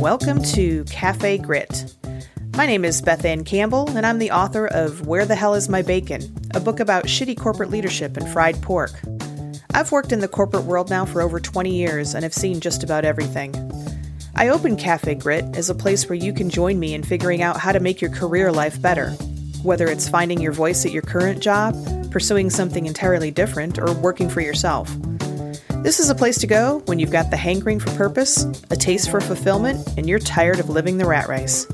Welcome to Cafe Grit. My name is Beth Anne Campbell, and I'm the author of Where the Hell is My Bacon, a book about shitty corporate leadership and fried pork. I've worked in the corporate world now for over 20 years and have seen just about everything. I open Cafe Grit as a place where you can join me in figuring out how to make your career life better, whether it's finding your voice at your current job, pursuing something entirely different, or working for yourself. This is a place to go when you've got the hankering for purpose, a taste for fulfillment, and you're tired of living the rat race.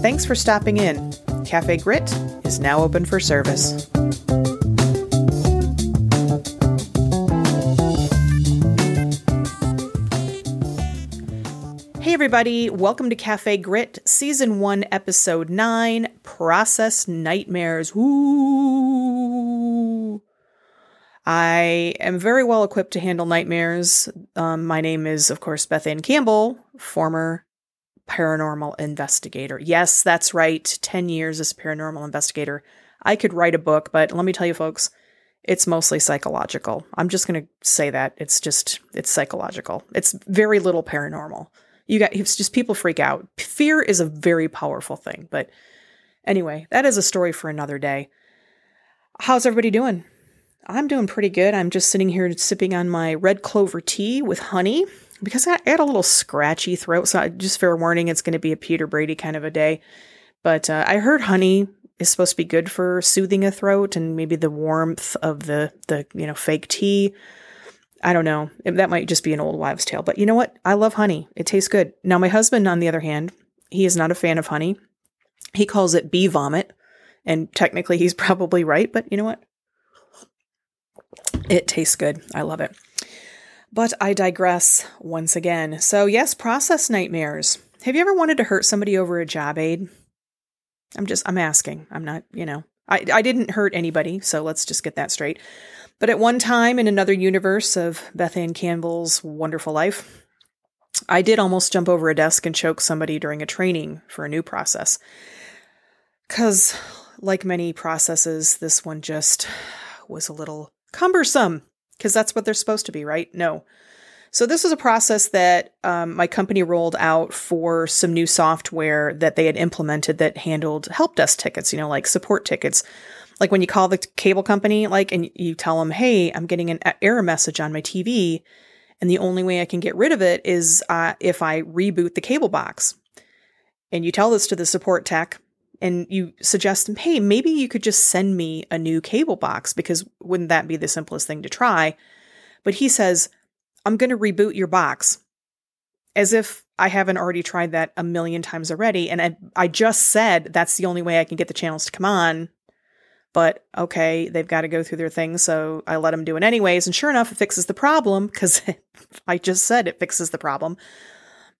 Thanks for stopping in. Cafe Grit is now open for service. Hey, everybody, welcome to Cafe Grit, Season 1, Episode 9 Process Nightmares. Ooh. I am very well equipped to handle nightmares. Um, my name is, of course, Beth Anne Campbell, former paranormal investigator. Yes, that's right. 10 years as a paranormal investigator. I could write a book, but let me tell you, folks, it's mostly psychological. I'm just going to say that. It's just, it's psychological. It's very little paranormal. You got, it's just people freak out. Fear is a very powerful thing. But anyway, that is a story for another day. How's everybody doing? I'm doing pretty good. I'm just sitting here sipping on my red clover tea with honey because I had a little scratchy throat. So just fair warning, it's going to be a Peter Brady kind of a day. But uh, I heard honey is supposed to be good for soothing a throat and maybe the warmth of the the you know fake tea. I don't know. That might just be an old wives' tale. But you know what? I love honey. It tastes good. Now my husband, on the other hand, he is not a fan of honey. He calls it bee vomit, and technically he's probably right. But you know what? It tastes good. I love it. But I digress once again. So, yes, process nightmares. Have you ever wanted to hurt somebody over a job aid? I'm just, I'm asking. I'm not, you know, I, I didn't hurt anybody, so let's just get that straight. But at one time in another universe of Beth Anne Campbell's wonderful life, I did almost jump over a desk and choke somebody during a training for a new process. Because, like many processes, this one just was a little cumbersome because that's what they're supposed to be, right? No. So this was a process that um, my company rolled out for some new software that they had implemented that handled help desk tickets, you know, like support tickets. Like when you call the cable company, like, and you tell them, "Hey, I'm getting an error message on my TV, and the only way I can get rid of it is uh, if I reboot the cable box." And you tell this to the support tech, and you suggest hey, maybe you could just send me a new cable box because wouldn't that be the simplest thing to try? But he says, I'm going to reboot your box as if I haven't already tried that a million times already. And I, I just said that's the only way I can get the channels to come on. But okay, they've got to go through their thing. So I let them do it anyways. And sure enough, it fixes the problem because I just said it fixes the problem.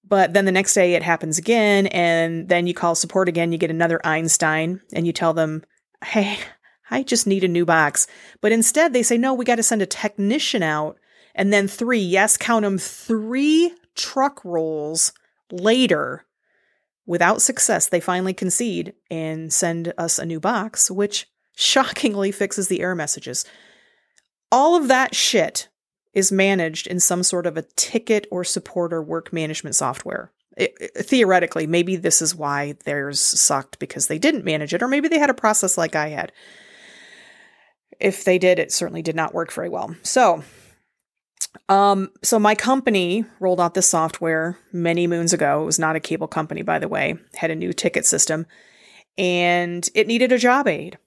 But then the next day it happens again, and then you call support again, you get another Einstein, and you tell them, hey, I just need a new box. But instead they say, no, we got to send a technician out. And then three, yes, count them, three truck rolls later, without success, they finally concede and send us a new box, which shockingly fixes the error messages. All of that shit is managed in some sort of a ticket or support or work management software. It, it, theoretically, maybe this is why theirs sucked because they didn't manage it, or maybe they had a process like I had. If they did, it certainly did not work very well. So, um, so my company rolled out this software many moons ago. It was not a cable company, by the way, had a new ticket system, and it needed a job aid.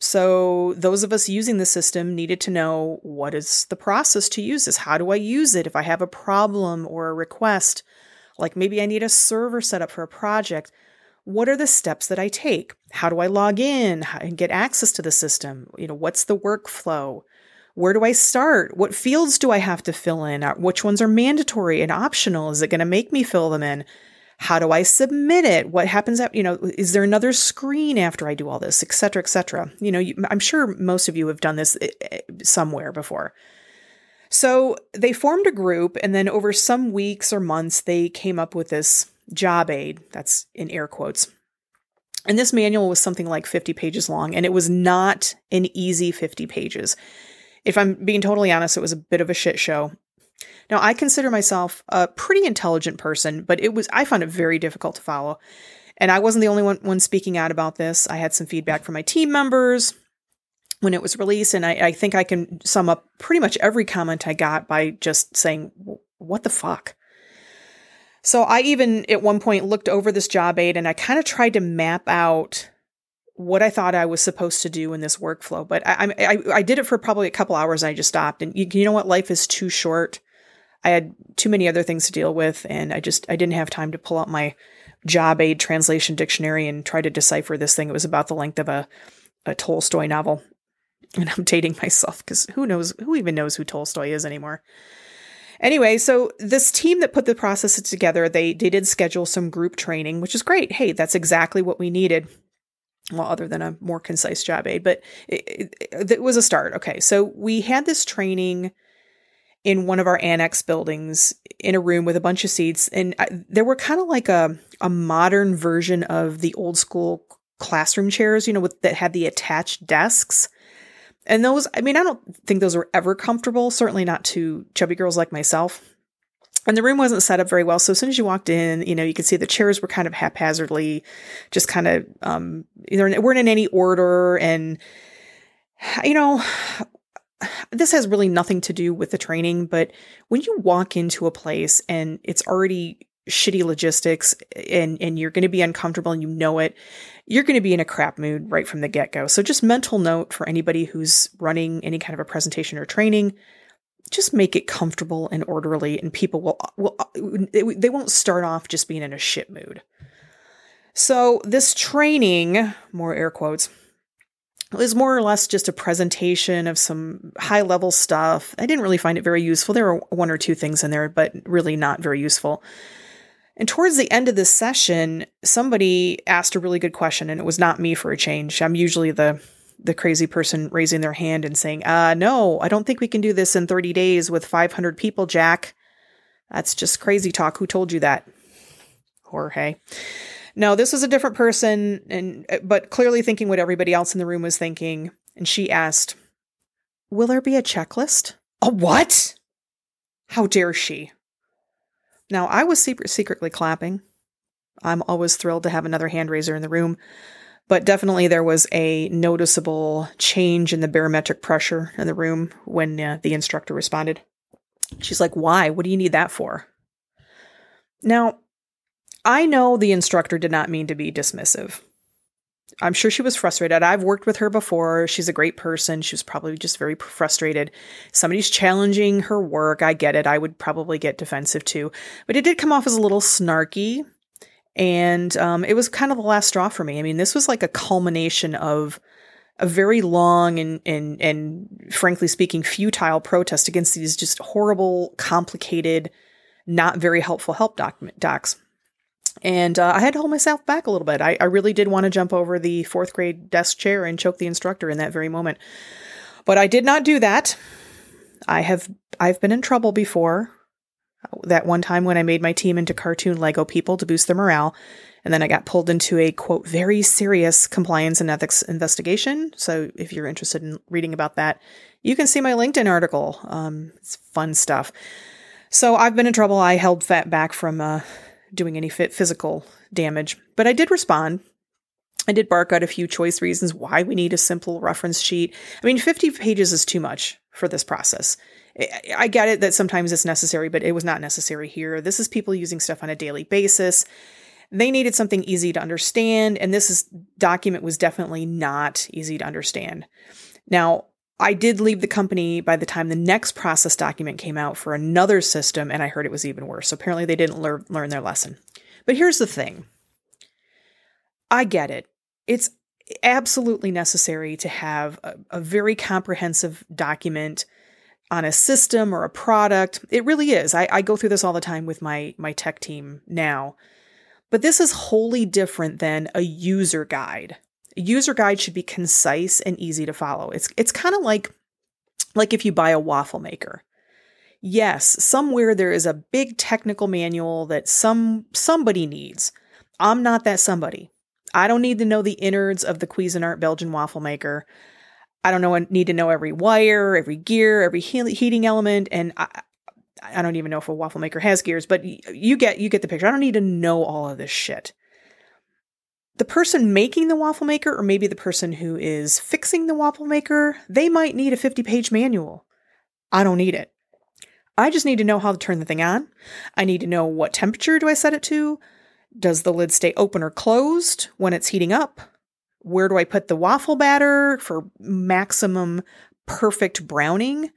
So, those of us using the system needed to know what is the process to use this? How do I use it if I have a problem or a request? Like maybe I need a server set up for a project. What are the steps that I take? How do I log in and get access to the system? You know, what's the workflow? Where do I start? What fields do I have to fill in? Uh, which ones are mandatory and optional? Is it going to make me fill them in? How do I submit it? What happens at, you know, is there another screen after I do all this, et cetera, et cetera? You know, you, I'm sure most of you have done this eh, eh, somewhere before. So they formed a group, and then over some weeks or months, they came up with this job aid that's in air quotes. And this manual was something like 50 pages long, and it was not an easy 50 pages. If I'm being totally honest, it was a bit of a shit show. Now, I consider myself a pretty intelligent person, but it was I found it very difficult to follow. And I wasn't the only one, one speaking out about this. I had some feedback from my team members when it was released, and I, I think I can sum up pretty much every comment I got by just saying, "What the fuck." So I even at one point looked over this job aid and I kind of tried to map out what I thought I was supposed to do in this workflow. But I, I, I did it for probably a couple hours. And I just stopped. And you, you know what? Life is too short. I had too many other things to deal with, and I just I didn't have time to pull out my job aid translation dictionary and try to decipher this thing. It was about the length of a a Tolstoy novel. And I'm dating myself because who knows who even knows who Tolstoy is anymore. Anyway, so this team that put the process together, they they did schedule some group training, which is great. Hey, that's exactly what we needed. Well, other than a more concise job aid, but it, it, it was a start. Okay, so we had this training in one of our annex buildings in a room with a bunch of seats, and I, there were kind of like a a modern version of the old school classroom chairs, you know, with that had the attached desks. And those, I mean, I don't think those were ever comfortable, certainly not to chubby girls like myself. And the room wasn't set up very well. So as soon as you walked in, you know, you could see the chairs were kind of haphazardly, just kind of, um, either weren't in any order. And, you know, this has really nothing to do with the training, but when you walk into a place and it's already shitty logistics and and you're going to be uncomfortable and you know it you're going to be in a crap mood right from the get-go so just mental note for anybody who's running any kind of a presentation or training just make it comfortable and orderly and people will will they won't start off just being in a shit mood so this training more air quotes is more or less just a presentation of some high level stuff. I didn't really find it very useful. There were one or two things in there, but really not very useful. And towards the end of this session, somebody asked a really good question, and it was not me for a change. I'm usually the the crazy person raising their hand and saying, uh, no, I don't think we can do this in 30 days with 500 people, Jack. That's just crazy talk. Who told you that? Jorge. No, this was a different person, and but clearly thinking what everybody else in the room was thinking. And she asked, Will there be a checklist? A what? How dare she? Now, I was secret- secretly clapping. I'm always thrilled to have another hand raiser in the room, but definitely there was a noticeable change in the barometric pressure in the room when uh, the instructor responded. She's like, Why? What do you need that for? Now, I know the instructor did not mean to be dismissive. I'm sure she was frustrated. I've worked with her before. She's a great person. She was probably just very frustrated. Somebody's challenging her work. I get it. I would probably get defensive too. But it did come off as a little snarky. And um, it was kind of the last straw for me. I mean, this was like a culmination of a very long and, and, and frankly speaking, futile protest against these just horrible, complicated, not very helpful help docs. And uh, I had to hold myself back a little bit. I, I really did want to jump over the fourth grade desk chair and choke the instructor in that very moment. But I did not do that. I have I've been in trouble before. That one time when I made my team into cartoon Lego people to boost their morale, and then I got pulled into a quote very serious compliance and ethics investigation. So if you're interested in reading about that, you can see my LinkedIn article. Um, it's fun stuff. So I've been in trouble. I held fat back from uh, doing any physical damage. But I did respond. I did bark out a few choice reasons why we need a simple reference sheet. I mean, 50 pages is too much for this process. I get it that sometimes it's necessary, but it was not necessary here. This is people using stuff on a daily basis. They needed something easy to understand, and this is, document was definitely not easy to understand. Now, I did leave the company by the time the next process document came out for another system, and I heard it was even worse. So apparently, they didn't lear- learn their lesson. But here's the thing I get it. It's absolutely necessary to have a, a very comprehensive document on a system or a product. It really is. I, I go through this all the time with my my tech team now. But this is wholly different than a user guide a user guide should be concise and easy to follow. It's it's kind of like like if you buy a waffle maker. Yes, somewhere there is a big technical manual that some somebody needs. I'm not that somebody. I don't need to know the innards of the Cuisinart Belgian waffle maker. I don't know, need to know every wire, every gear, every heating element, and I, I don't even know if a waffle maker has gears, but you get you get the picture. I don't need to know all of this shit. The person making the waffle maker, or maybe the person who is fixing the waffle maker, they might need a 50 page manual. I don't need it. I just need to know how to turn the thing on. I need to know what temperature do I set it to? Does the lid stay open or closed when it's heating up? Where do I put the waffle batter for maximum perfect browning?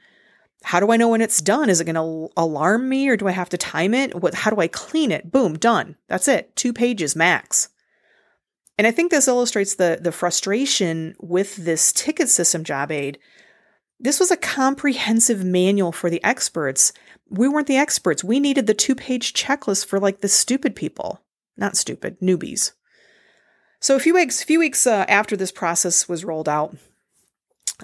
How do I know when it's done? Is it going to alarm me or do I have to time it? What how do I clean it? Boom, done. That's it. 2 pages max. And I think this illustrates the the frustration with this ticket system job aid. This was a comprehensive manual for the experts. We weren't the experts. We needed the two-page checklist for like the stupid people. Not stupid, newbies. So a few weeks, few weeks uh, after this process was rolled out,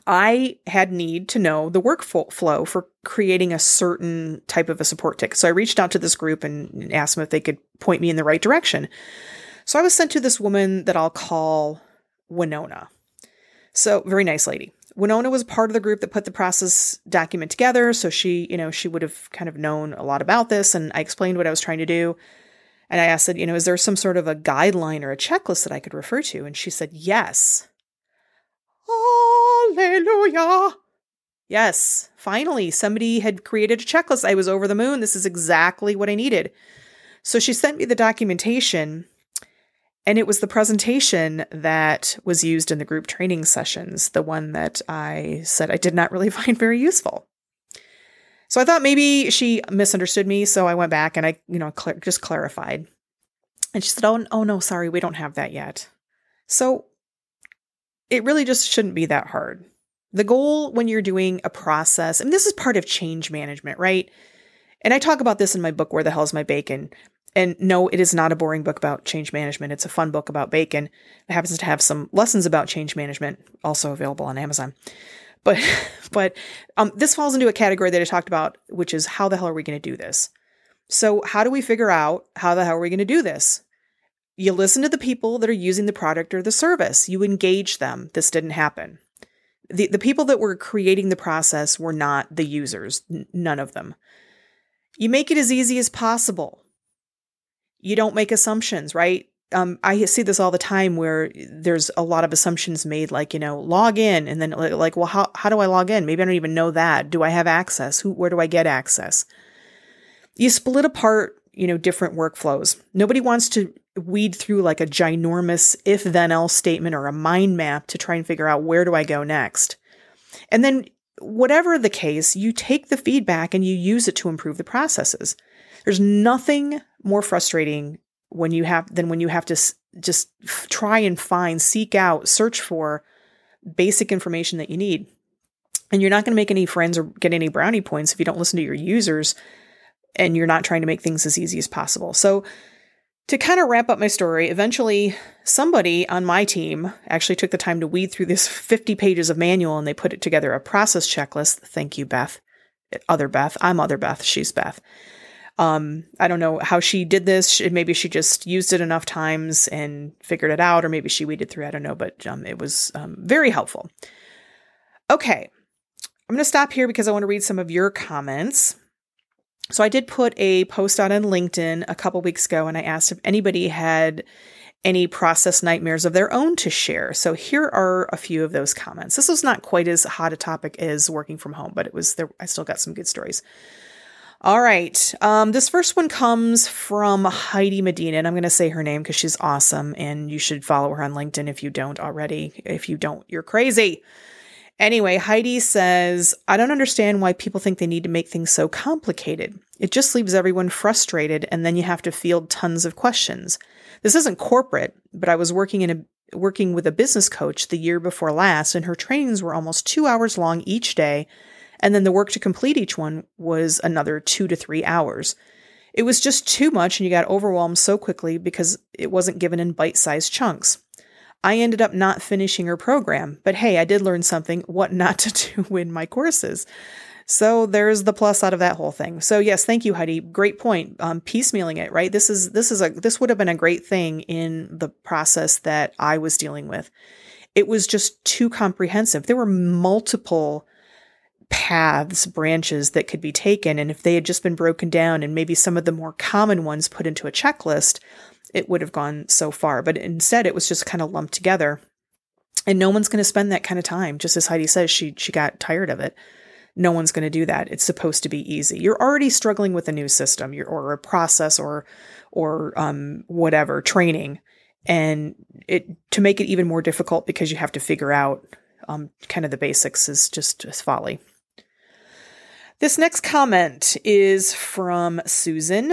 I had need to know the workflow for creating a certain type of a support ticket. So I reached out to this group and asked them if they could point me in the right direction. So I was sent to this woman that I'll call Winona. So very nice lady. Winona was part of the group that put the process document together, so she, you know, she would have kind of known a lot about this and I explained what I was trying to do. And I asked, you know, is there some sort of a guideline or a checklist that I could refer to? And she said, yes. Hallelujah. Yes, finally, somebody had created a checklist. I was over the moon. This is exactly what I needed. So she sent me the documentation, and it was the presentation that was used in the group training sessions, the one that I said I did not really find very useful. So I thought maybe she misunderstood me. So I went back and I, you know, cl- just clarified. And she said, "Oh, oh no, sorry, we don't have that yet." So it really just shouldn't be that hard. The goal when you're doing a process, and this is part of change management, right? And I talk about this in my book, Where the Hell's My Bacon? And no, it is not a boring book about change management. It's a fun book about bacon. It happens to have some lessons about change management, also available on Amazon. But but um, this falls into a category that I talked about, which is how the hell are we going to do this? So how do we figure out how the hell are we going to do this? You listen to the people that are using the product or the service. You engage them. This didn't happen. The the people that were creating the process were not the users, n- none of them. You make it as easy as possible. You don't make assumptions, right? Um, I see this all the time where there's a lot of assumptions made, like you know, log in, and then like, well, how how do I log in? Maybe I don't even know that. Do I have access? Who where do I get access? You split apart, you know, different workflows. Nobody wants to weed through like a ginormous if then else statement or a mind map to try and figure out where do I go next. And then whatever the case, you take the feedback and you use it to improve the processes. There's nothing more frustrating when you have than when you have to s- just f- try and find, seek out, search for basic information that you need. And you're not going to make any friends or get any brownie points if you don't listen to your users and you're not trying to make things as easy as possible. So, to kind of wrap up my story, eventually somebody on my team actually took the time to weed through this 50 pages of manual and they put it together a process checklist. Thank you, Beth. Other Beth. I'm other Beth. She's Beth. Um, I don't know how she did this. Maybe she just used it enough times and figured it out, or maybe she weeded through. I don't know, but um, it was um, very helpful. Okay, I'm going to stop here because I want to read some of your comments. So I did put a post out on LinkedIn a couple weeks ago, and I asked if anybody had any process nightmares of their own to share. So here are a few of those comments. This was not quite as hot a topic as working from home, but it was there. I still got some good stories. All right. Um, this first one comes from Heidi Medina, and I'm going to say her name because she's awesome, and you should follow her on LinkedIn if you don't already. If you don't, you're crazy. Anyway, Heidi says, I don't understand why people think they need to make things so complicated. It just leaves everyone frustrated, and then you have to field tons of questions. This isn't corporate, but I was working in a working with a business coach the year before last, and her trainings were almost two hours long each day and then the work to complete each one was another two to three hours. It was just too much, and you got overwhelmed so quickly because it wasn't given in bite sized chunks. I ended up not finishing her program, but hey, I did learn something what not to do in my courses. So there's the plus out of that whole thing. So yes, thank you, Heidi. Great point. Um, piecemealing it, right? This is this is a this would have been a great thing in the process that I was dealing with. it was just too comprehensive. There were multiple paths, branches that could be taken. And if they had just been broken down and maybe some of the more common ones put into a checklist, it would have gone so far. But instead, it was just kind of lumped together. And no one's going to spend that kind of time. Just as Heidi says, she she got tired of it. No one's going to do that. It's supposed to be easy. You're already struggling with a new system, or a process, or or um, whatever training, and it to make it even more difficult because you have to figure out um, kind of the basics is just, just folly. This next comment is from Susan.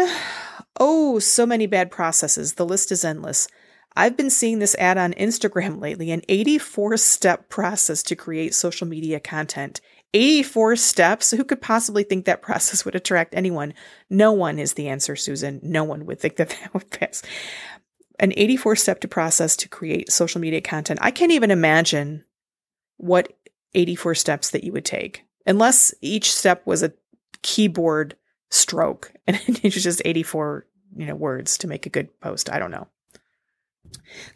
Oh, so many bad processes. The list is endless. I've been seeing this ad on Instagram lately an 84 step process to create social media content. 84 steps? Who could possibly think that process would attract anyone? No one is the answer, Susan. No one would think that that would pass. An 84 step to process to create social media content. I can't even imagine what 84 steps that you would take unless each step was a keyboard stroke and it was just 84 you know words to make a good post i don't know.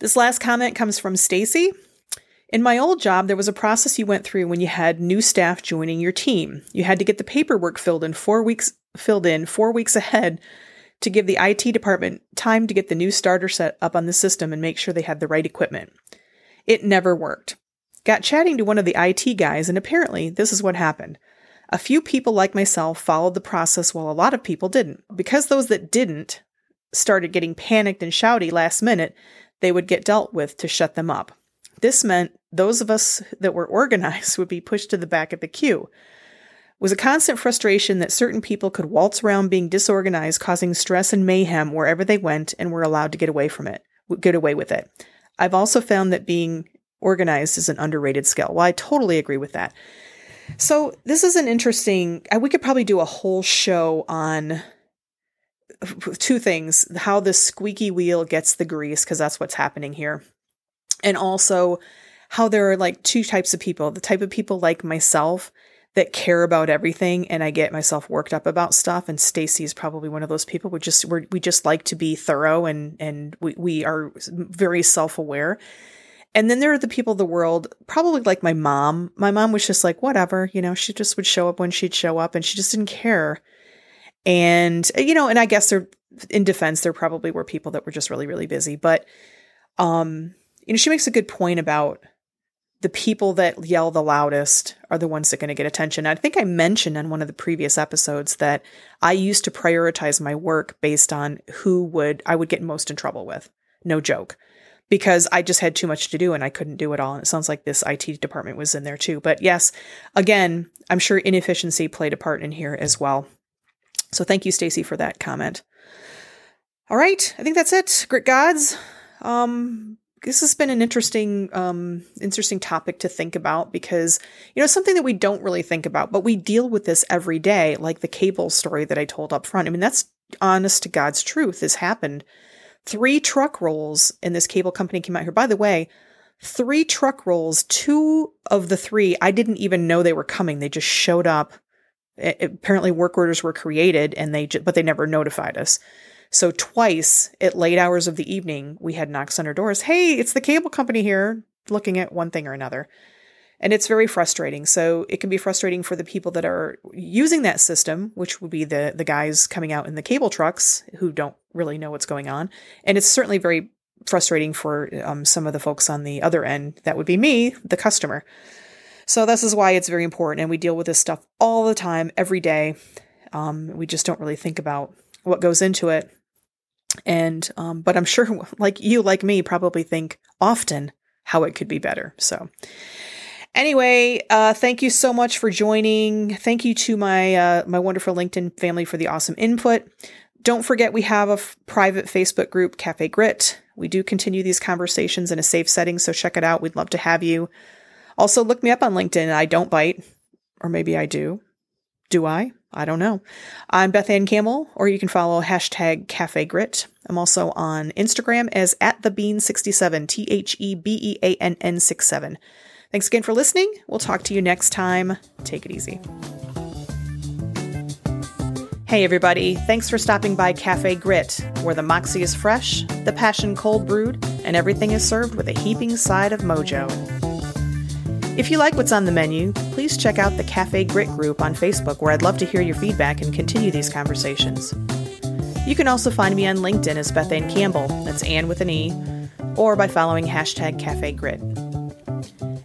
This last comment comes from stacy. In my old job there was a process you went through when you had new staff joining your team. You had to get the paperwork filled in four weeks filled in four weeks ahead to give the it department time to get the new starter set up on the system and make sure they had the right equipment. It never worked got chatting to one of the IT guys, and apparently this is what happened. A few people like myself followed the process while a lot of people didn't. Because those that didn't started getting panicked and shouty last minute, they would get dealt with to shut them up. This meant those of us that were organized would be pushed to the back of the queue. It was a constant frustration that certain people could waltz around being disorganized, causing stress and mayhem wherever they went and were allowed to get away from it, get away with it. I've also found that being organized is an underrated skill. Well, I totally agree with that. So, this is an interesting, uh, we could probably do a whole show on uh, two things how the squeaky wheel gets the grease, because that's what's happening here. And also how there are like two types of people the type of people like myself that care about everything and I get myself worked up about stuff and Stacy is probably one of those people we just we we just like to be thorough and and we we are very self-aware and then there are the people of the world, probably like my mom. My mom was just like, whatever, you know, she just would show up when she'd show up and she just didn't care. And, you know, and I guess in defense, there probably were people that were just really, really busy. But, um, you know, she makes a good point about the people that yell the loudest are the ones that are going to get attention. I think I mentioned on one of the previous episodes that I used to prioritize my work based on who would I would get most in trouble with. No joke because I just had too much to do and I couldn't do it all. And it sounds like this IT department was in there too. But yes, again, I'm sure inefficiency played a part in here as well. So thank you, Stacy, for that comment. All right, I think that's it. Grit gods. Um, this has been an interesting, um, interesting topic to think about because you know something that we don't really think about, but we deal with this every day, like the cable story that I told up front. I mean, that's honest to God's truth. Has happened three truck rolls in this cable company came out here. By the way, three truck rolls, two of the three, I didn't even know they were coming. They just showed up. It, apparently work orders were created and they just, but they never notified us. So twice at late hours of the evening, we had knocks on our doors. Hey, it's the cable company here looking at one thing or another. And it's very frustrating. So it can be frustrating for the people that are using that system, which would be the the guys coming out in the cable trucks who don't really know what's going on. And it's certainly very frustrating for um, some of the folks on the other end. That would be me, the customer. So this is why it's very important, and we deal with this stuff all the time, every day. Um, we just don't really think about what goes into it. And um, but I'm sure, like you, like me, probably think often how it could be better. So Anyway, uh, thank you so much for joining. Thank you to my uh, my wonderful LinkedIn family for the awesome input. Don't forget we have a f- private Facebook group, Cafe Grit. We do continue these conversations in a safe setting, so check it out. We'd love to have you. Also, look me up on LinkedIn. I don't bite, or maybe I do. Do I? I don't know. I'm Beth Anne Campbell, or you can follow hashtag Cafe Grit. I'm also on Instagram as at the Bean67, T H E B E A N N 67. Thanks again for listening. We'll talk to you next time. Take it easy. Hey, everybody. Thanks for stopping by Cafe Grit, where the moxie is fresh, the passion cold brewed, and everything is served with a heaping side of mojo. If you like what's on the menu, please check out the Cafe Grit group on Facebook where I'd love to hear your feedback and continue these conversations. You can also find me on LinkedIn as Beth Anne Campbell, that's Ann with an E, or by following hashtag Cafe Grit.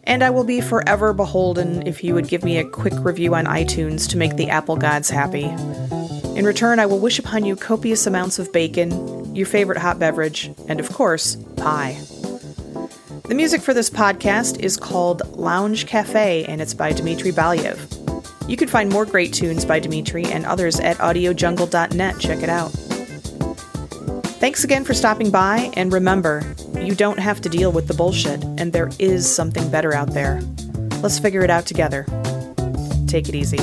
And I will be forever beholden if you would give me a quick review on iTunes to make the Apple gods happy. In return, I will wish upon you copious amounts of bacon, your favorite hot beverage, and of course, pie. The music for this podcast is called Lounge Cafe and it's by Dmitry Balyev. You can find more great tunes by Dmitry and others at audiojungle.net. Check it out. Thanks again for stopping by, and remember, you don't have to deal with the bullshit, and there is something better out there. Let's figure it out together. Take it easy.